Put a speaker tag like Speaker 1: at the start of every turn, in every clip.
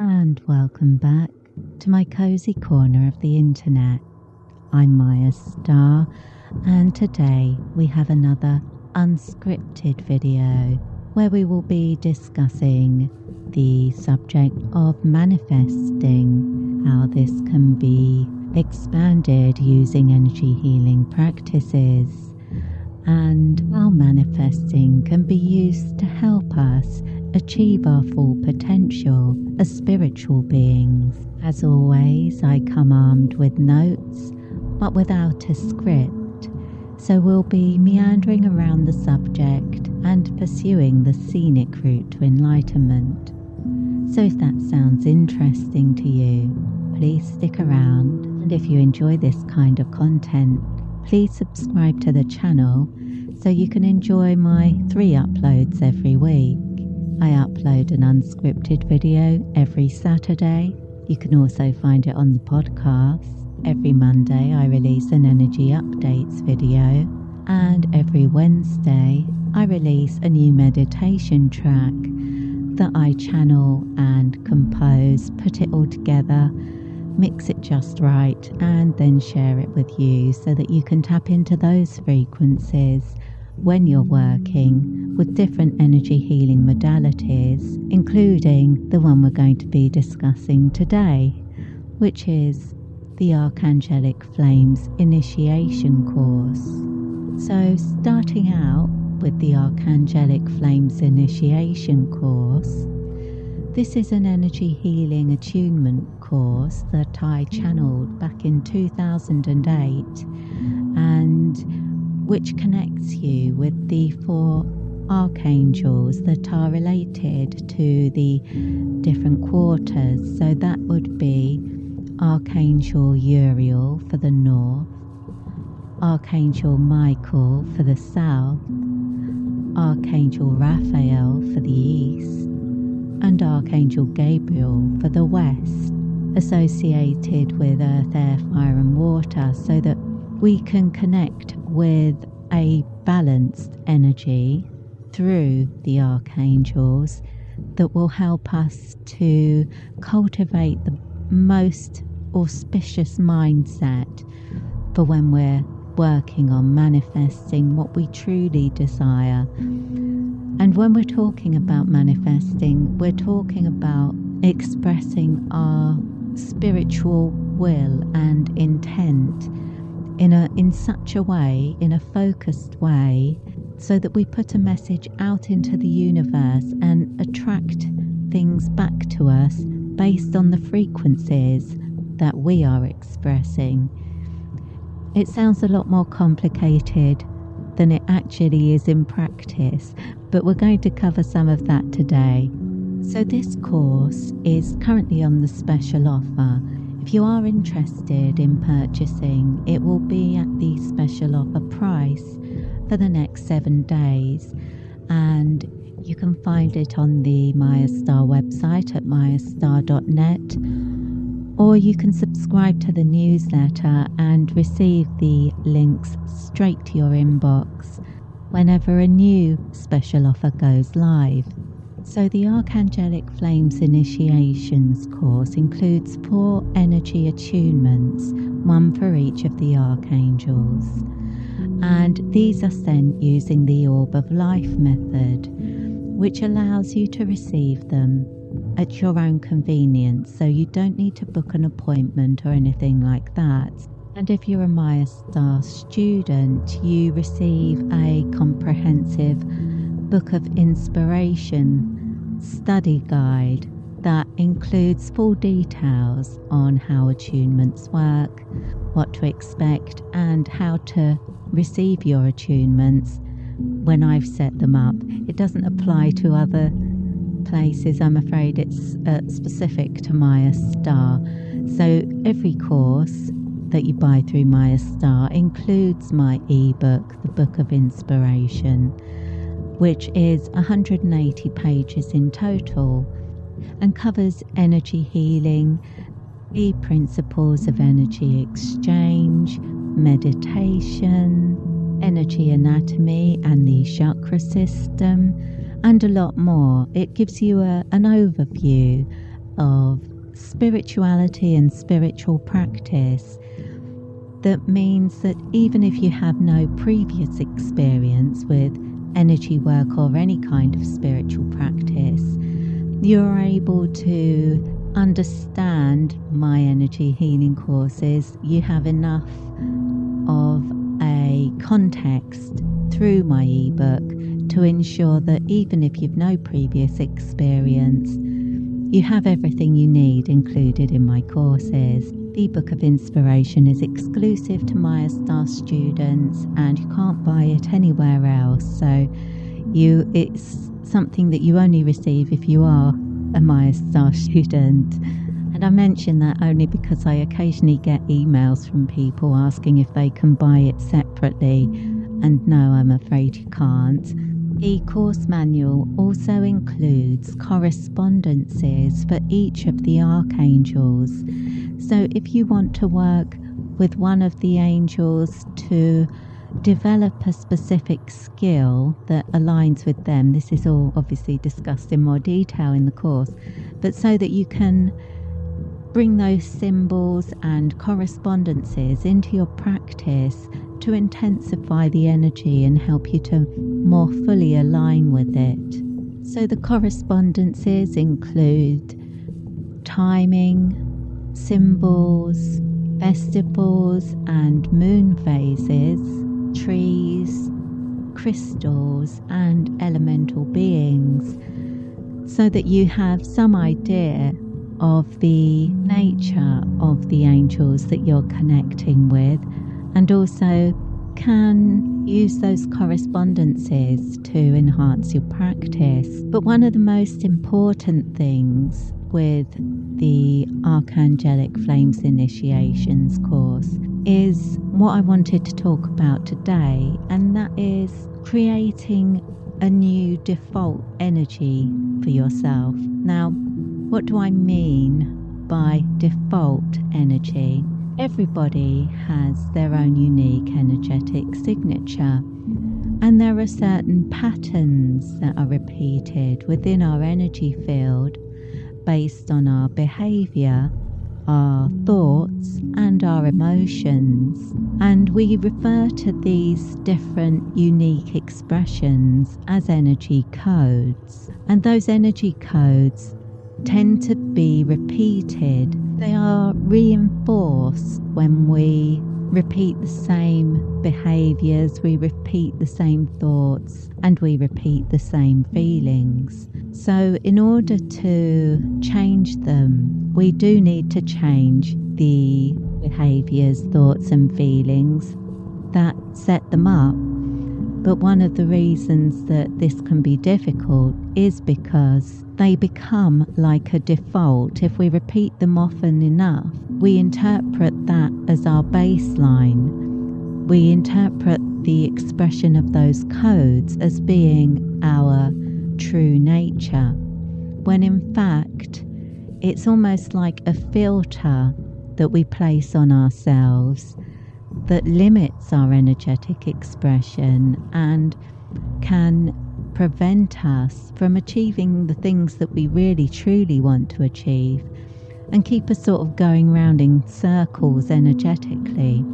Speaker 1: and welcome back to my cozy corner of the internet. I'm Mayastar, and today we have another unscripted video where we will be discussing the subject of manifesting, how this can be expanded using energy healing practices, and how manifesting can be used to help us achieve our full potential as spiritual beings. As always, I come armed with notes, but without a script, so we'll be meandering around the subject and pursuing the scenic route to enlightenment. So, if that sounds interesting to you, please stick around, and if you enjoy this kind of content, please subscribe to the channel so you can enjoy my three uploads every week. I upload an unscripted video every Saturday. You can also find it on the podcast. Every Monday, I release an energy updates video, and every Wednesday, I release a new meditation track that I channel and compose, put it all together, mix it just right, and then share it with you so that you can tap into those frequencies when you're working with different energy healing modalities, including the one we're going to be discussing today, which is the Archangelic Flames Initiation Course. So, starting out with the Archangelic Flames Initiation Course, this is an energy healing attunement course that I channeled back in 2008 and which connects you with the four archangels that are related to the different quarters. So that would be Archangel Uriel for the north, Archangel Michael for the south, Archangel Raphael for the east, and Archangel Gabriel for the west, associated with earth, air, fire, and water, so that we can connect with a balanced energy through the archangels that will help us to cultivate the most auspicious mindset for when we're working on manifesting what we truly desire. And when we're talking about manifesting, we're talking about expressing our spiritual will and intent in a in such a way, in a focused way, so that we put a message out into the universe and attract things back to us based on the frequencies that we are expressing. It sounds a lot more complicated than it actually is in practice, but we're going to cover some of that today. So, this course is currently on the special offer if you are interested in purchasing, it will be at the special offer price for the next seven days, and you can find it on the Maya Star website at mayastar.net, or you can subscribe to the newsletter and receive the links straight to your inbox whenever a new special offer goes live. So, the Archangelic Flames Initiations course includes four energy attunements, one for each of the archangels. And these are sent using the Orb of Life method, which allows you to receive them at your own convenience. So, you don't need to book an appointment or anything like that. And if you're a Maya Star student, you receive a comprehensive book of inspiration study guide that includes full details on how attunements work, what to expect, and how to receive your attunements when I've set them up. It doesn't apply to other places, I'm afraid it's uh, specific to Maya Star. So every course that you buy through Maya Star includes my ebook, The Book of Inspiration which is 180 pages in total and covers energy healing, the principles of energy exchange, meditation, energy anatomy, and the chakra system, and a lot more. It gives you a, an overview of spirituality and spiritual practice that means that even if you have no previous experience with energy work or any kind of spiritual practice, you're able to understand my energy healing courses. You have enough of a context through my ebook to ensure that even if you've no previous experience, you have everything you need included in my courses. The Book of Inspiration is exclusive to Maya Star students and you can't buy it anywhere else. So you it's something that you only receive if you are a Maya Star student. And I mention that only because I occasionally get emails from people asking if they can buy it separately. And no, I'm afraid you can't. The course manual also includes correspondences for each of the archangels. So if you want to work with one of the angels to develop a specific skill that aligns with them, this is all obviously discussed in more detail in the course, but so that you can bring those symbols and correspondences into your practice to intensify the energy and help you to more fully align with it. So, the correspondences include timing, symbols, festivals, and moon phases, trees, crystals, and elemental beings, so that you have some idea of the nature of the angels that you're connecting with, and also can use those correspondences to enhance your practice. But one of the most important things with the Archangelic Flames Initiations course is what I wanted to talk about today, and that is creating a new default energy for yourself. Now, what do I mean by default energy? Everybody has their own unique energetic signature, and there are certain patterns that are repeated within our energy field based on our behavior, our thoughts, and our emotions. And we refer to these different unique expressions as energy codes. And those energy codes tend to be repeated. They are reinforced when we repeat the same behaviors, we repeat the same thoughts, and we repeat the same feelings. So, in order to change them, we do need to change the behaviors, thoughts, and feelings that set them up. But one of the reasons that this can be difficult is because they become like a default. If we repeat them often enough, we interpret that as our baseline. We interpret the expression of those codes as being our true nature, when in fact, it's almost like a filter that we place on ourselves that limits our energetic expression and can prevent us from achieving the things that we really truly want to achieve and keep us sort of going round in circles energetically.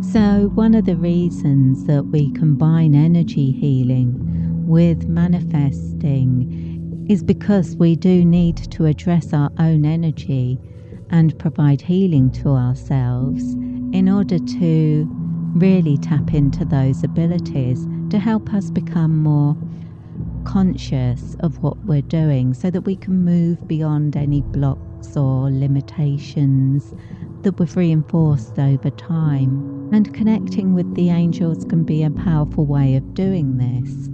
Speaker 1: So, one of the reasons that we combine energy healing with manifesting is because we do need to address our own energy and provide healing to ourselves in order to really tap into those abilities to help us become more conscious of what we're doing so that we can move beyond any blocks or limitations that we've reinforced over time. And connecting with the angels can be a powerful way of doing this.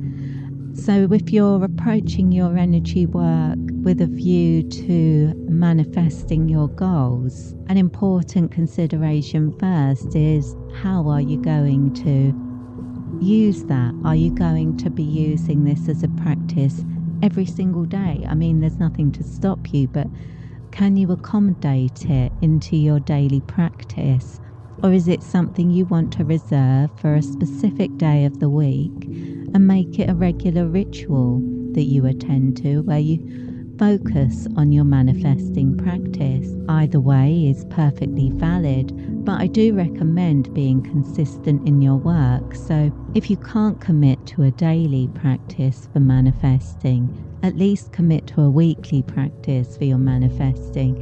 Speaker 1: So, if you're approaching your energy work with a view to manifesting your goals, an important consideration first is how are you going to use that? Are you going to be using this as a practice every single day? I mean, there's nothing to stop you, but can you accommodate it into your daily practice? Or is it something you want to reserve for a specific day of the week and make it a regular ritual that you attend to where you focus on your manifesting practice. Either way is perfectly valid, but I do recommend being consistent in your work. So if you can't commit to a daily practice for manifesting, at least commit to a weekly practice for your manifesting.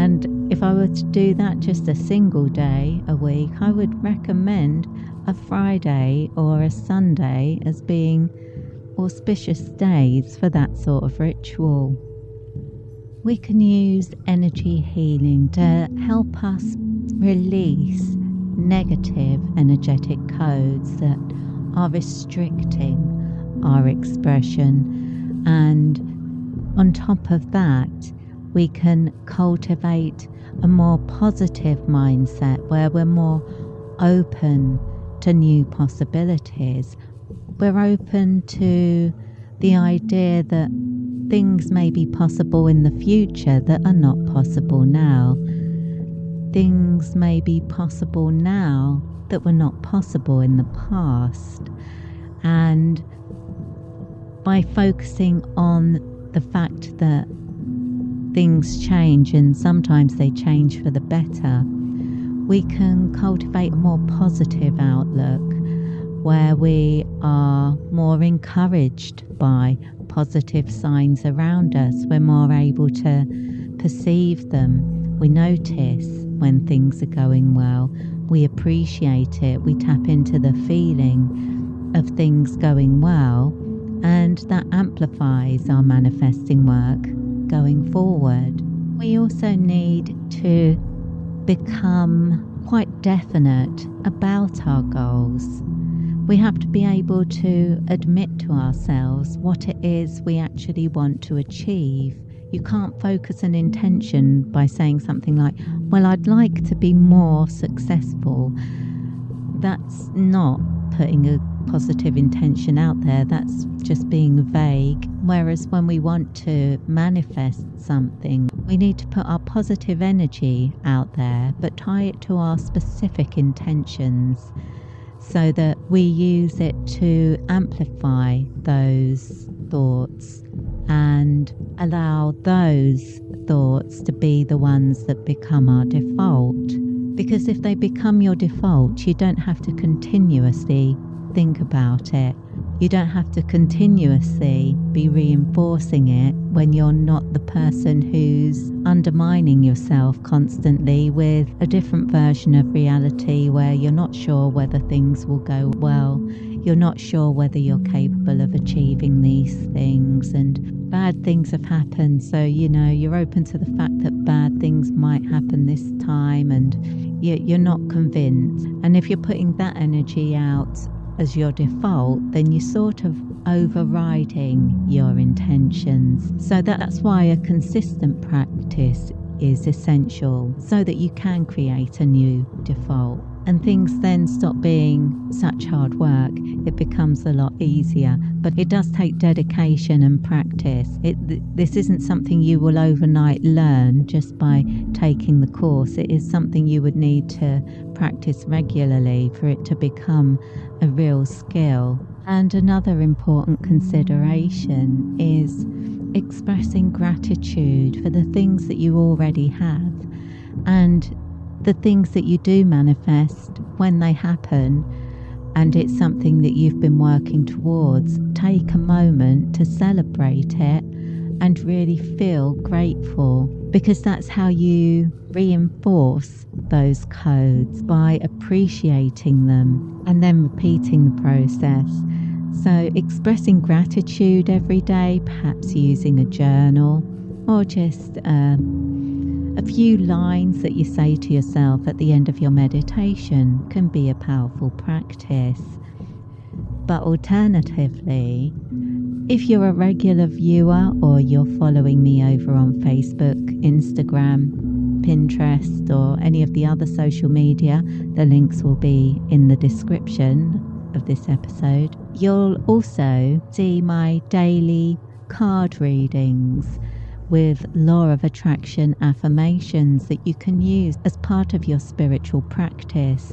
Speaker 1: And if I were to do that just a single day a week, I would recommend a Friday or a Sunday as being auspicious days for that sort of ritual. We can use energy healing to help us release negative energetic codes that are restricting our expression. And on top of that, we can cultivate a more positive mindset where we're more open to new possibilities. We're open to the idea that things may be possible in the future that are not possible now. Things may be possible now that were not possible in the past. And by focusing on the fact that things change and sometimes they change for the better, we can cultivate a more positive outlook where we are more encouraged by positive signs around us. We're more able to perceive them. We notice when things are going well. We appreciate it. We tap into the feeling of things going well, and that amplifies our manifesting work going forward. We also need to become quite definite about our goals. We have to be able to admit to ourselves what it is we actually want to achieve. You can't focus an intention by saying something like, Well, I'd like to be more successful. That's not putting a positive intention out there, that's just being vague. Whereas when we want to manifest something, we need to put our positive energy out there, but tie it to our specific intentions so that we use it to amplify those thoughts and allow those thoughts to be the ones that become our default. Because if they become your default, you don't have to continuously think about it. You don't have to continuously be reinforcing it when you're not the person who's undermining yourself constantly with a different version of reality where you're not sure whether things will go well. You're not sure whether you're capable of achieving these things, and bad things have happened. So, you know, you're open to the fact that bad things might happen this time, and you're not convinced. And if you're putting that energy out as your default, then you're sort of overriding your intentions. So that's why a consistent practice is essential so that you can create a new default. And things then stop being such hard work, it becomes a lot easier. But it does take dedication and practice. It, this isn't something you will overnight learn just by taking the course. It is something you would need to practice regularly for it to become a real skill. And another important consideration is expressing gratitude for the things that you already have and the things that you do manifest when they happen and it's something that you've been working towards. Take a moment to celebrate it and really feel grateful because that's how you reinforce those codes by appreciating them and then repeating the process. So, expressing gratitude every day, perhaps using a journal or just uh, a few lines that you say to yourself at the end of your meditation, can be a powerful practice. But alternatively, if you're a regular viewer or you're following me over on Facebook, Instagram, Pinterest, or any of the other social media, the links will be in the description of this episode. You'll also see my daily card readings with law of attraction affirmations that you can use as part of your spiritual practice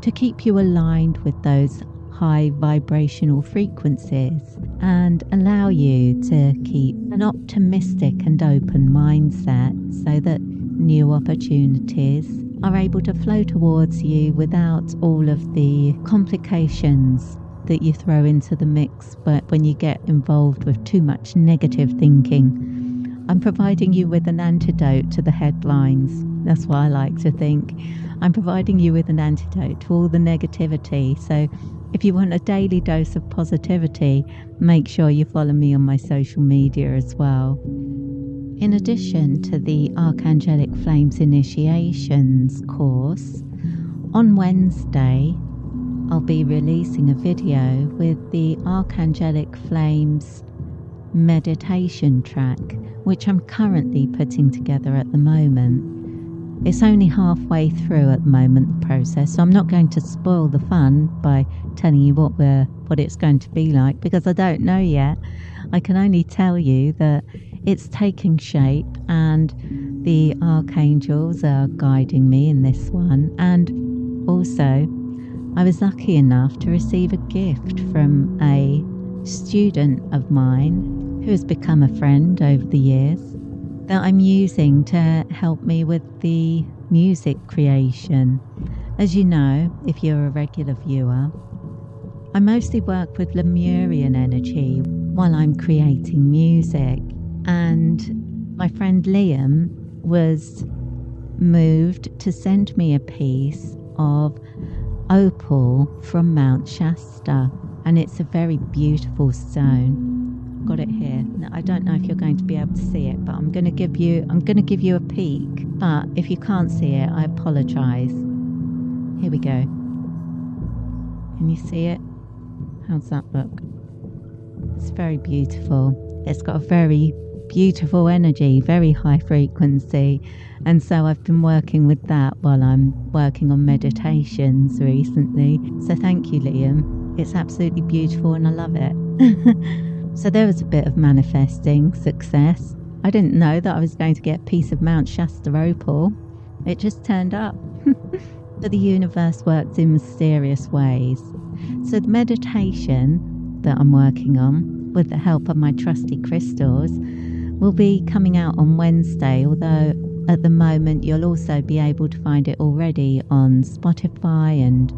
Speaker 1: to keep you aligned with those high vibrational frequencies and allow you to keep an optimistic and open mindset so that new opportunities are able to flow towards you without all of the complications that you throw into the mix but when you get involved with too much negative thinking. I'm providing you with an antidote to the headlines. That's what I like to think. I'm providing you with an antidote to all the negativity. So if you want a daily dose of positivity, make sure you follow me on my social media as well. In addition to the Archangelic Flames Initiations course, on Wednesday I'll be releasing a video with the Archangelic Flames meditation track, which I'm currently putting together at the moment. It's only halfway through at the moment, the process, so I'm not going to spoil the fun by telling you what we're, what it's going to be like because I don't know yet. I can only tell you that it's taking shape and the archangels are guiding me in this one. And also, I was lucky enough to receive a gift from a student of mine who has become a friend over the years that I'm using to help me with the music creation. As you know, if you're a regular viewer, I mostly work with Lemurian energy while I'm creating music. And my friend Liam was moved to send me a piece of opal from Mount Shasta. And it's a very beautiful stone. Got it here. Now, I don't know if you're going to be able to see it, but I'm going to give you I'm going to give you a peek. But if you can't see it, I apologize. Here we go. Can you see it? How's that look? It's very beautiful. It's got a very beautiful energy, very high frequency. And so I've been working with that while I'm working on meditations recently. So thank you, Liam. It's absolutely beautiful and I love it. so there was a bit of manifesting success. I didn't know that I was going to get a piece of Mount Shasta opal. It just turned up. but the universe works in mysterious ways. So, the meditation that I'm working on with the help of my trusty crystals will be coming out on Wednesday, although at the moment you'll also be able to find it already on Spotify and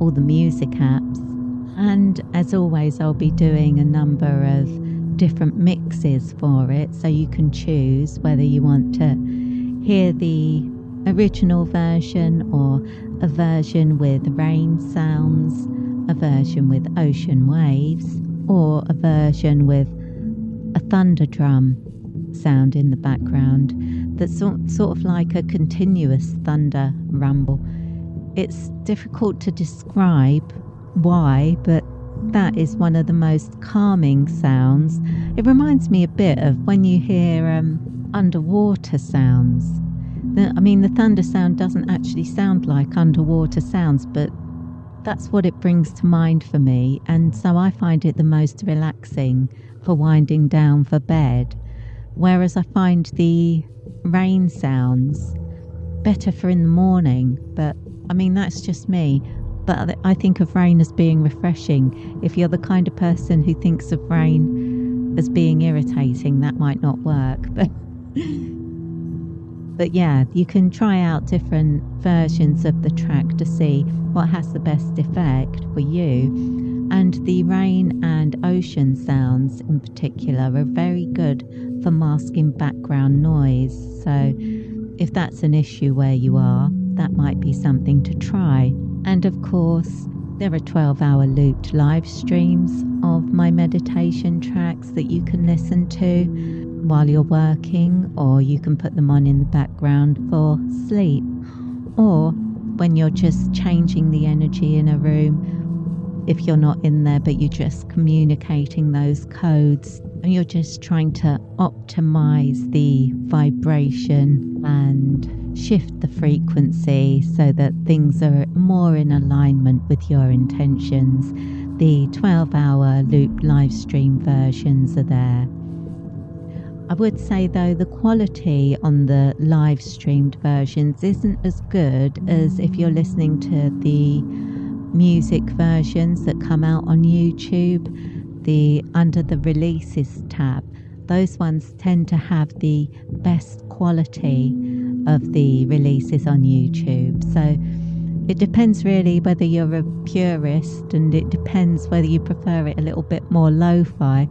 Speaker 1: all the music apps. And as always, I'll be doing a number of different mixes for it, so you can choose whether you want to hear the original version or a version with rain sounds a version with ocean waves, or a version with a thunder drum sound in the background that's sort, of like a continuous thunder rumble. It's difficult to describe why, but that is one of the most calming sounds. It reminds me a bit of when you hear um, underwater sounds. The, I mean, the thunder sound doesn't actually sound like underwater sounds, but that's what it brings to mind for me. And so I find it the most relaxing for winding down for bed. Whereas I find the rain sounds better for in the morning. But I mean, that's just me. But I think of rain as being refreshing. If you're the kind of person who thinks of rain as being irritating, that might not work. But but yeah, you can try out different versions of the track to see what has the best effect for you. And the rain and ocean sounds in particular are very good for masking background noise. So if that's an issue where you are, that might be something to try. And of course, there are 12 hour looped live streams of my meditation tracks that you can listen to while you're working, or you can put them on in the background for sleep, or when you're just changing the energy in a room. If you're not in there, but you're just communicating those codes and you're just trying to optimize the vibration and shift the frequency so that things are more in alignment with your intentions. The 12 hour loop live stream versions are there. I would say though the quality on the live streamed versions isn't as good as if you're listening to the music versions that come out on YouTube, the under the releases tab, those ones tend to have the best quality of the releases on YouTube. So it depends really whether you're a purist and it depends whether you prefer it a little bit more lo fi.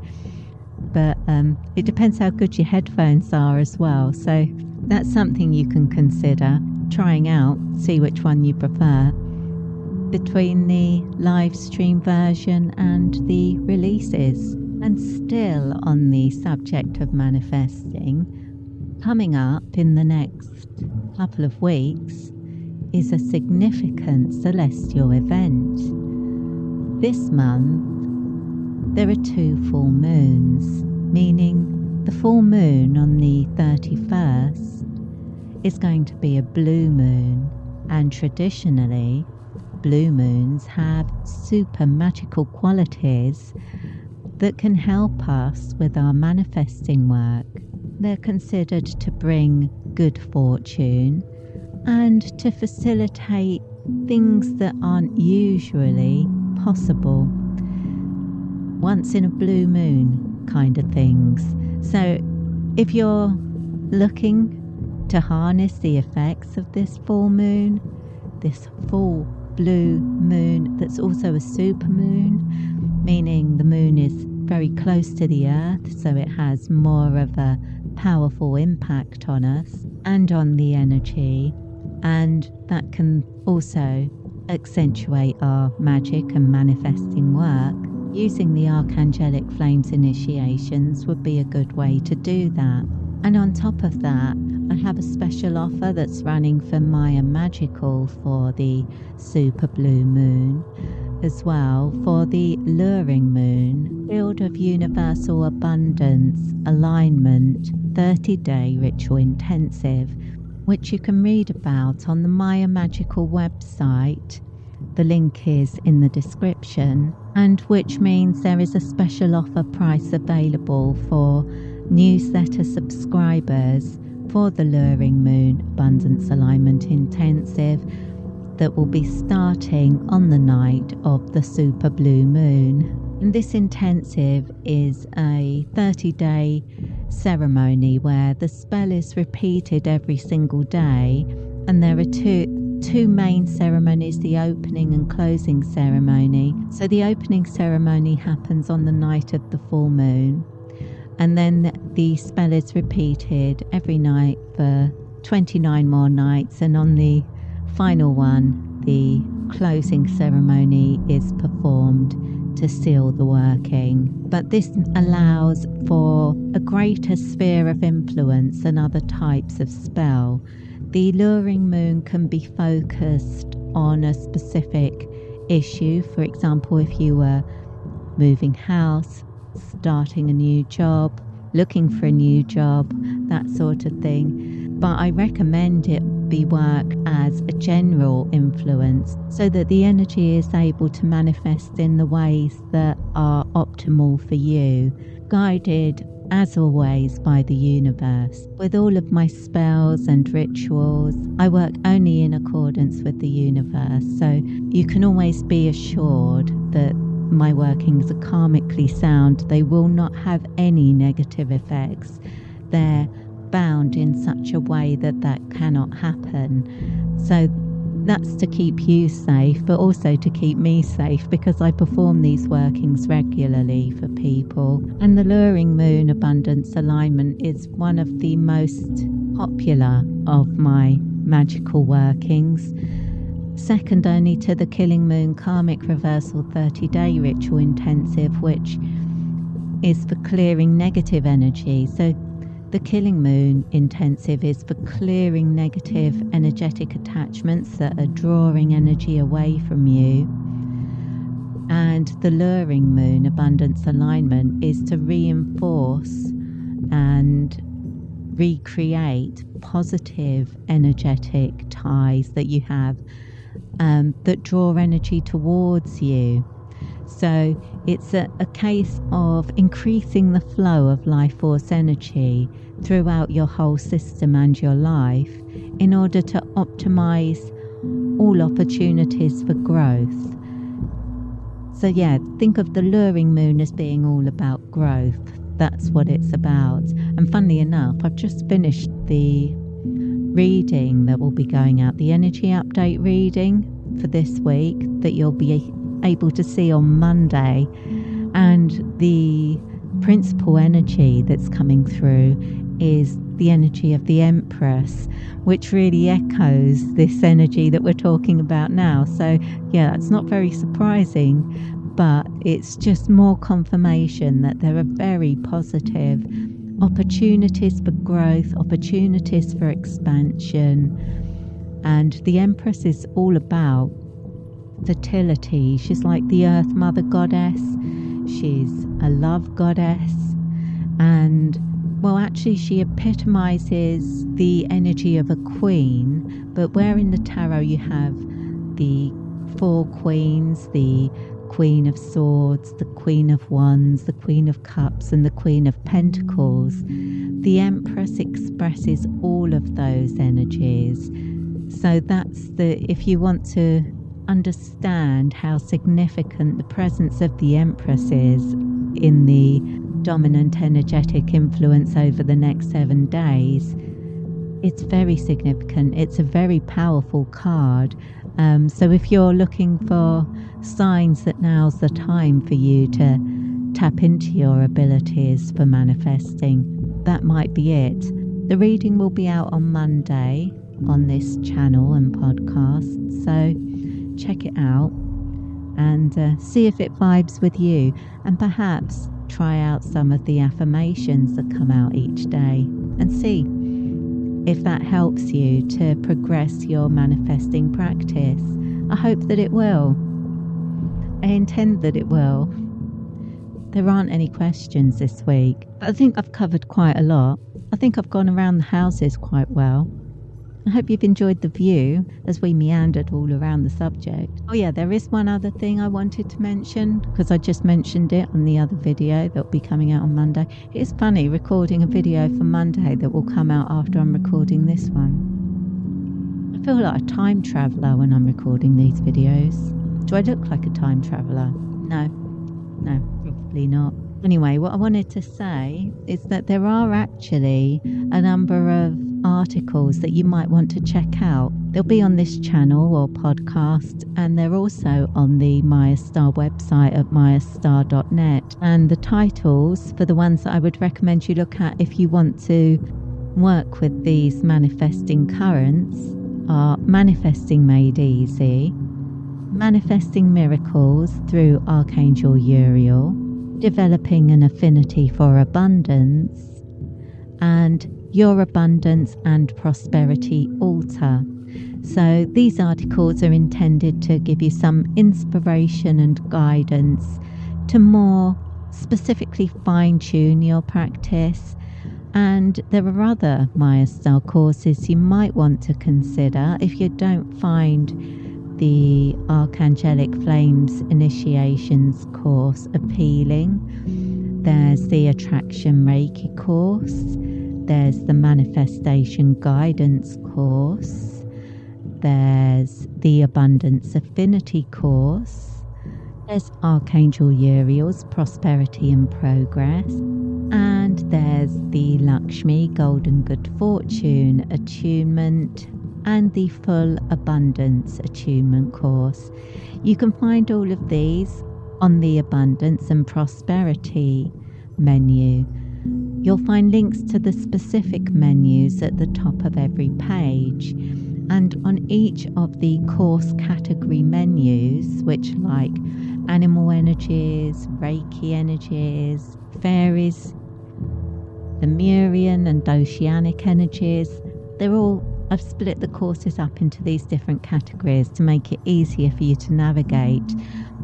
Speaker 1: But um, it depends how good your headphones are as well. So that's something you can consider trying out, see which one you prefer between the live stream version and the releases. And still on the subject of manifesting, coming up in the next couple of weeks is a significant celestial event. This month, there are two full moons, meaning the full moon on the 31st is going to be a blue moon, and traditionally, blue moons have super magical qualities that can help us with our manifesting work. They're considered to bring good fortune and to facilitate things that aren't usually possible. Once in a blue moon kind of things. So if you're looking to harness the effects of this full moon, this full blue moon that's also a super moon, meaning the moon is very close to the earth, so it has more of a powerful impact on us and on the energy, and that can also accentuate our magic and manifesting work. Using the Archangelic Flames initiations would be a good way to do that. And on top of that, I have a special offer that's running for Maya Magickal for the Super Blue Moon, as well for the Luring Moon, Field of Universal Abundance Alignment 30 Day Ritual Intensive, which you can read about on the Maya Magickal website. The link is in the description, and which means there is a special offer price available for newsletter subscribers for the Luring Moon Abundance Alignment Intensive that will be starting on the night of the super blue moon. And this intensive is a 30 day ceremony where the spell is repeated every single day, and there are two two main ceremonies the opening and closing ceremony. So, the opening ceremony happens on the night of the full moon, and then the spell is repeated every night for 29 more nights. And on the final one, the closing ceremony is performed to seal the working. But this allows for a greater sphere of influence than other types of spell. The luring moon can be focused on a specific issue. For example, if you were moving house, starting a new job, looking for a new job, that sort of thing. But I recommend it be work as a general influence so that the energy is able to manifest in the ways that are optimal for you, guided as always by the universe. With all of my spells and rituals, I work only in accordance with the universe, so you can always be assured that my workings are karmically sound, they will not have any negative effects. They're bound in such a way that that cannot happen. So that's to keep you safe, but also to keep me safe because I perform these workings regularly for people. And the Luring Moon Abundance Alignment is one of the most popular of my magical workings second only to the Killing Moon Karmic Reversal 30 Day Ritual Intensive, which is for clearing negative energy. So, the Killing Moon Intensive is for clearing negative energetic attachments that are drawing energy away from you. And the Luring Moon Abundance Alignment is to reinforce and recreate positive energetic ties that you have um, that draw energy towards you. So it's a, a case of increasing the flow of life force energy throughout your whole system and your life in order to optimize all opportunities for growth So, yeah, think of the luring moon as being all about growth. That's what it's about. And funnily enough, I've just finished the reading that will be going out, the energy update reading for this week that you'll be able to see on Monday. And the principal energy that's coming through is the energy of the Empress, which really echoes this energy that we're talking about now. So, yeah, that's not very surprising, but it's just more confirmation that there are very positive opportunities for growth, opportunities for expansion. And the Empress is all about fertility. She's like the Earth Mother Goddess, she's a love goddess, and well, actually, she epitomizes the energy of a queen, but where in the tarot you have the four queens, the Queen of Swords, the Queen of Wands, the Queen of Cups, and the Queen of Pentacles, the Empress expresses all of those energies. So that's the, if you want to understand how significant the presence of the Empress is in the dominant energetic influence over the next seven days, it's very significant. It's a very powerful card. Um, so if you're looking for signs that now's the time for you to tap into your abilities for manifesting, that might be it. The reading will be out on Monday on this channel and podcast. So check it out and uh, see if it vibes with you, and perhaps try out some of the affirmations that come out each day and see if that helps you to progress your manifesting practice. I hope that it will. I intend that it will. There aren't any questions this week. I think I've covered quite a lot. I think I've gone around the houses quite well. I hope you've enjoyed the view as we meandered all around the subject. Oh, yeah, there is one other thing I wanted to mention because I just mentioned it on the other video that will be coming out on Monday. It's funny recording a video for Monday that will come out after I'm recording this one. I feel like a time traveller when I'm recording these videos. Do I look like a time traveller? No, no, probably not. Anyway, what I wanted to say is that there are actually a number of articles that you might want to check out. They'll be on this channel or podcast, and they're also on the Maya Star website at mayastar.net. And the titles for the ones that I would recommend you look at if you want to work with these manifesting currents are Manifesting Made Easy, Manifesting Miracles through Archangel Uriel, Developing an Affinity for Abundance, and your abundance and prosperity altar. So, these articles are intended to give you some inspiration and guidance to more specifically fine tune your practice. And there are other Maya Star courses you might want to consider if you don't find the Archangelic Flames Initiations course appealing. There's the Attraction Reiki course there's the Manifestation Guidance course, there's the Abundance Affinity course, there's Archangel Uriel's Prosperity and Progress, and there's the Lakshmi Golden Good Fortune Attunement and the Full Abundance Attunement course. You can find all of these on the Abundance and Prosperity menu. You'll find links to the specific menus at the top of every page. And on each of the course category menus, which like animal energies, Reiki energies, fairies, Lemurian and oceanic energies, they're all I've split the courses up into these different categories to make it easier for you to navigate.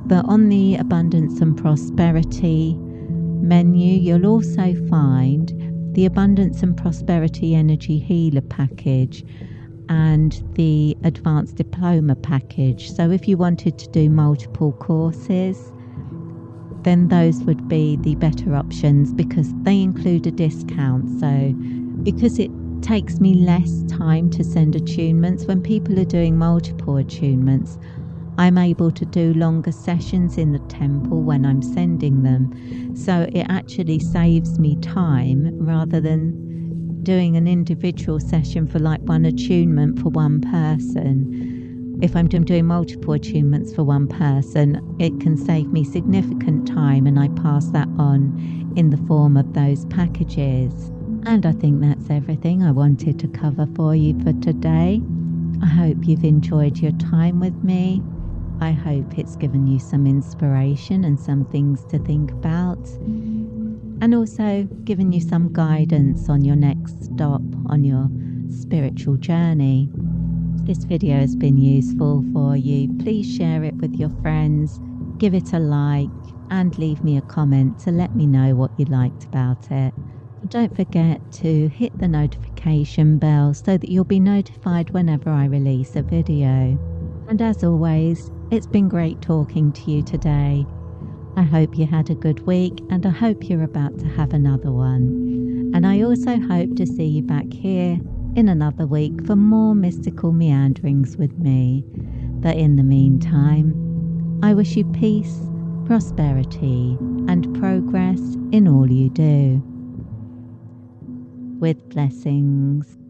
Speaker 1: But on the abundance and prosperity menu, you'll also find the Abundance and Prosperity Energy Healer package and the Advanced Diploma package. So, if you wanted to do multiple courses, then those would be the better options because they include a discount. So, because it takes me less time to send attunements, when people are doing multiple attunements, I'm able to do longer sessions in the temple when I'm sending them. So it actually saves me time rather than doing an individual session for like one attunement for one person. If I'm doing multiple attunements for one person, it can save me significant time and I pass that on in the form of those packages. And I think that's everything I wanted to cover for you for today. I hope you've enjoyed your time with me. I hope it's given you some inspiration and some things to think about, and also given you some guidance on your next stop on your spiritual journey. This video has been useful for you, please share it with your friends, give it a like, and leave me a comment to let me know what you liked about it. Don't forget to hit the notification bell so that you'll be notified whenever I release a video. And as always, it's been great talking to you today. I hope you had a good week and I hope you're about to have another one. And I also hope to see you back here in another week for more mystical meanderings with me. But in the meantime, I wish you peace, prosperity, and progress in all you do. With blessings.